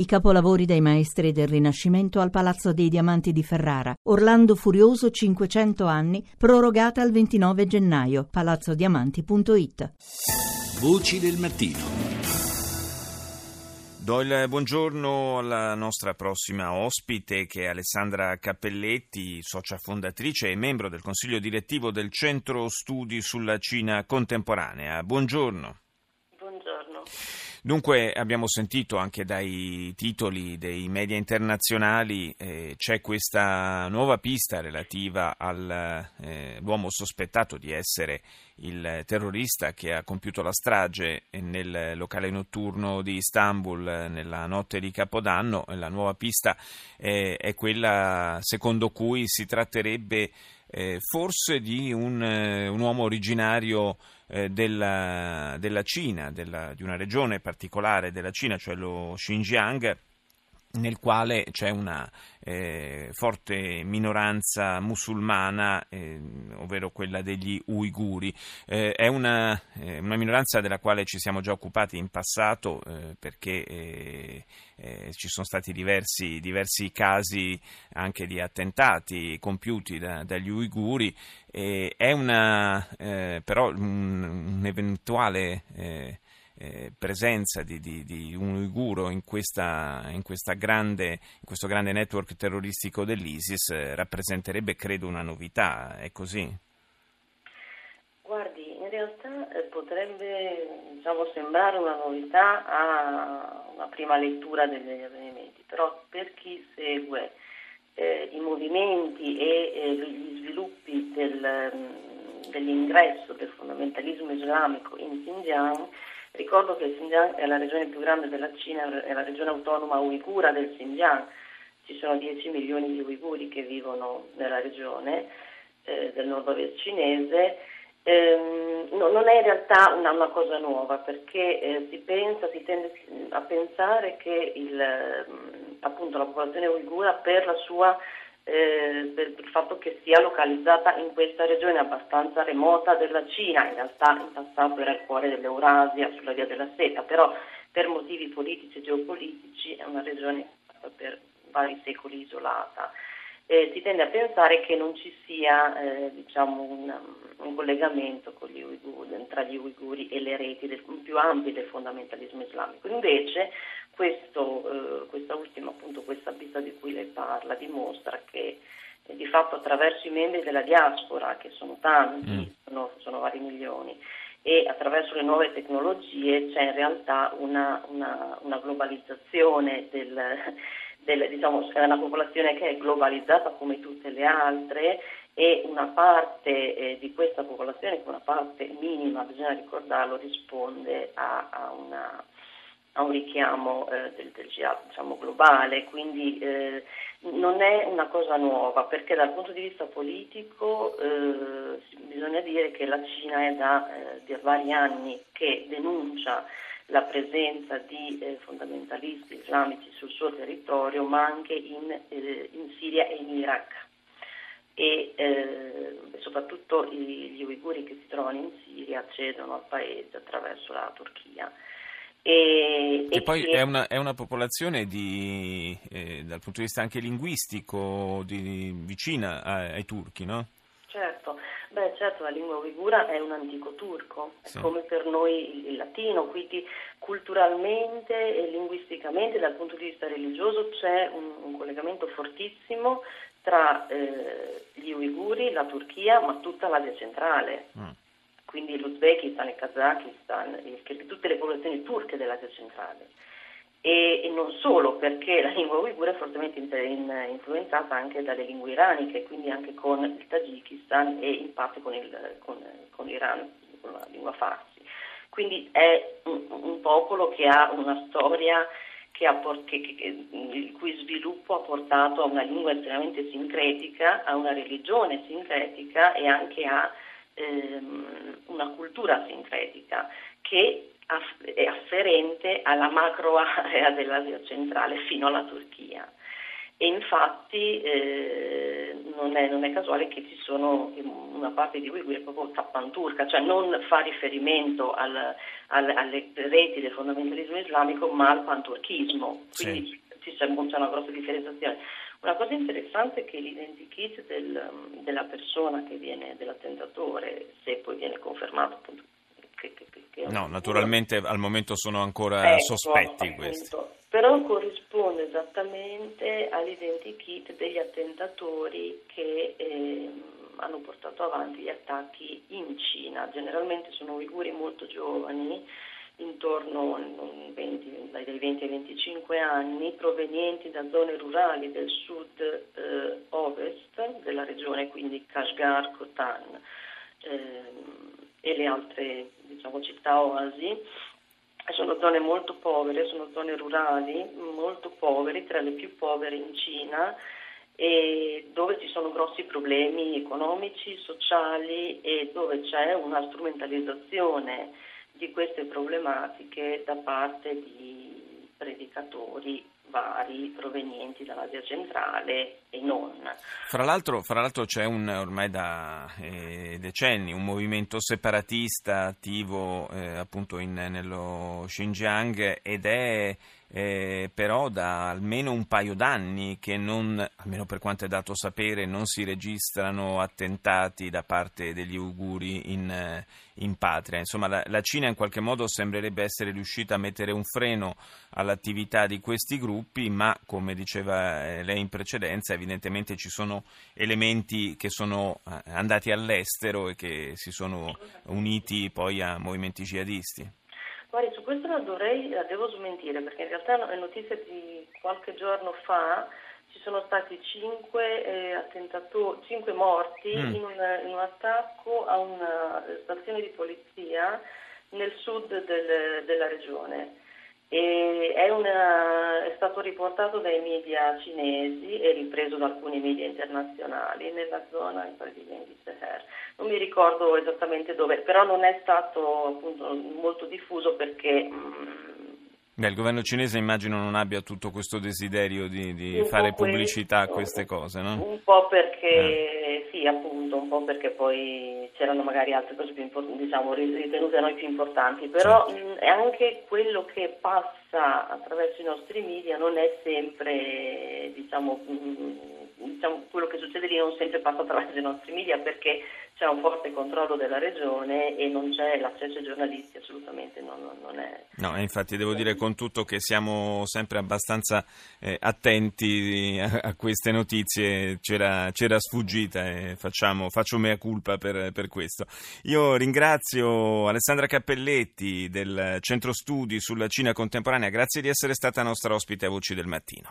I capolavori dei maestri del Rinascimento al Palazzo dei Diamanti di Ferrara. Orlando Furioso 500 anni, prorogata al 29 gennaio. palazzodiamanti.it. Voci del mattino. Do il buongiorno alla nostra prossima ospite che è Alessandra Cappelletti, socia fondatrice e membro del consiglio direttivo del Centro Studi sulla Cina Contemporanea. Buongiorno. Buongiorno. Dunque abbiamo sentito anche dai titoli dei media internazionali eh, c'è questa nuova pista relativa all'uomo eh, sospettato di essere il terrorista che ha compiuto la strage nel locale notturno di Istanbul nella notte di Capodanno. La nuova pista eh, è quella secondo cui si tratterebbe eh, forse di un, eh, un uomo originario eh, della, della, Cina, della, di una regione particolare della Cina, cioè lo Xinjiang, nel quale c'è una eh, forte minoranza musulmana, eh, ovvero quella degli uiguri. Eh, è una, eh, una, minoranza della quale ci siamo già occupati in passato eh, perché eh, ci sono stati diversi, diversi, casi anche di attentati compiuti da, dagli uiguri. è una, però un, un eventuale eh, presenza di, di, di, un uiguro in, questa, in, questa grande, in, questo grande network terroristico dell'ISIS eh, rappresenterebbe, credo, una novità. È così? Guardi, in realtà eh, potrebbe diciamo, sembrare una novità a una prima lettura degli avvenimenti, però per chi segue eh, i movimenti e eh, gli sviluppi del, mm, dell'ingresso del fondamentalismo islamico in Xinjiang, Ricordo che il Xinjiang è la regione più grande della Cina, è la regione autonoma uigura del Xinjiang. Ci sono 10 milioni di uiguri che vivono nella regione eh, del nord-ovest cinese. Eh, no, non è in realtà una, una cosa nuova perché eh, si pensa, si tende a pensare che il, appunto, la popolazione uigura per la sua eh, per il fatto che sia localizzata in questa regione abbastanza remota della Cina, in realtà in passato era il cuore dell'Eurasia sulla via della seta, però per motivi politici e geopolitici è una regione per vari secoli isolata. Eh, si tende a pensare che non ci sia eh, diciamo un, un, collegamento gli uiguri, tra gli uiguri e le reti del, più ampie del fondamentalismo islamico. Invece questo, eh, questa ultima, appunto, questa pista di cui lei parla dimostra che di fatto attraverso i membri della diaspora, che sono tanti, mm. sono, sono, vari milioni, e attraverso le nuove tecnologie c'è in realtà una, una, una globalizzazione del, del, diciamo, è una popolazione che è globalizzata come tutte le altre e una parte eh, di questa popolazione, una parte minima, bisogna ricordarlo, risponde a, a una a un richiamo eh, del, del diciamo, globale, quindi eh, non è una cosa nuova perché dal punto di vista politico eh, bisogna dire che la Cina è da, eh, vari anni che denuncia la presenza di eh, fondamentalisti islamici sul suo territorio ma anche in, eh, in Siria e in Iraq e soprattutto gli uiguri che si trovano in Siria accedono al paese attraverso la Turchia. E, che e poi che... È, una, è, una, popolazione di, eh, dal punto di vista anche linguistico di, vicina ai, ai turchi, no? Certo, beh certo la lingua uigura è un antico turco, sì. è come per noi il, il, latino, quindi culturalmente e linguisticamente dal punto di vista religioso c'è un, un collegamento fortissimo tra eh, gli uiguri, la Turchia, ma tutta l'Asia centrale. Mm quindi l'Uzbekistan, il Kazakistan, tutte le popolazioni turche dell'Asia centrale. E, e, non solo perché la lingua uigura è fortemente influenzata anche dalle lingue iraniche, quindi anche con il Tagikistan e in parte con, il, con, con l'Iran, con la lingua farsi. Quindi è un, un popolo che ha una storia che ha, che, che, il cui sviluppo ha portato a una lingua estremamente sincretica, a una religione sincretica e anche a ehm, una cultura sincretica che è afferente alla macro area dell'Asia centrale fino alla Turchia. e infatti eh, non, è, non, è, casuale che ci sono una parte di Uiguri è proprio tappanturca, cioè non fa riferimento al, al, alle reti del fondamentalismo islamico ma al panturchismo, quindi sì. c'è, c'è una grossa differenziazione. Una cosa interessante è che l'identikit del, della persona che viene, dell'attentatore, se poi viene confermato appunto che, che, che no, naturalmente al momento sono ancora ecco, sospetti appunto, questi. Però corrisponde esattamente all'identikit degli attentatori che eh, hanno portato avanti gli attacchi in Cina. Generalmente sono uiguri molto giovani, intorno 20, dai 20 ai 25 anni, provenienti da zone rurali del sud-ovest eh, della regione, quindi Kashgar, Khotan eh, e le altre diciamo, città oasi. Sono zone molto povere, sono zone rurali molto povere, tra le più povere in Cina dove ci sono grossi problemi economici, sociali e dove c'è una strumentalizzazione di queste problematiche da parte di predicatori vari provenienti dall'Asia centrale e non. Fra l'altro, fra l'altro c'è un, ormai da eh, decenni un movimento separatista attivo eh, appunto in, nello Xinjiang ed è eh, però da almeno un paio d'anni che non, almeno per quanto è dato sapere, non si registrano attentati da parte degli uiguri in, eh, in patria. Insomma, la, la, Cina in qualche modo sembrerebbe essere riuscita a mettere un freno all'attività di questi gruppi, ma come diceva eh, lei in precedenza, evidentemente ci sono elementi che sono eh, andati all'estero e che si sono uniti poi a movimenti jihadisti. Guardi, su questo la, dovrei, la devo smentire perché in realtà è notizia di qualche giorno fa ci sono stati cinque, eh, cinque morti mm. in, un, in, un, attacco a una stazione di polizia nel sud del, della regione. È, una, è, stato riportato dai media cinesi e ripreso da alcuni media internazionali nella zona di Seher. Non mi ricordo esattamente dove, però non è stato appunto, molto diffuso perché mh, mm, Beh, il governo cinese immagino non abbia tutto questo desiderio di, di fare pubblicità questo, a queste cose, no? Un po' perché, eh. sì, appunto, un po' perché poi c'erano magari altre cose più importanti, diciamo, ritenute da noi più importanti, però certo. mh, anche quello che passa attraverso i nostri media non è sempre, diciamo, mh, diciamo quello che succede lì non sempre passa attraverso i nostri media perché c'è un forte controllo della regione e non c'è l'accesso ai giornalisti, assolutamente non, non è. No, infatti devo dire con tutto che siamo sempre abbastanza eh, attenti a, a, queste notizie, c'era, c'era sfuggita e facciamo, faccio mea culpa per, per, questo. Io ringrazio Alessandra Cappelletti del Centro Studi sulla Cina Contemporanea, grazie di essere stata nostra ospite a Voci del Mattino.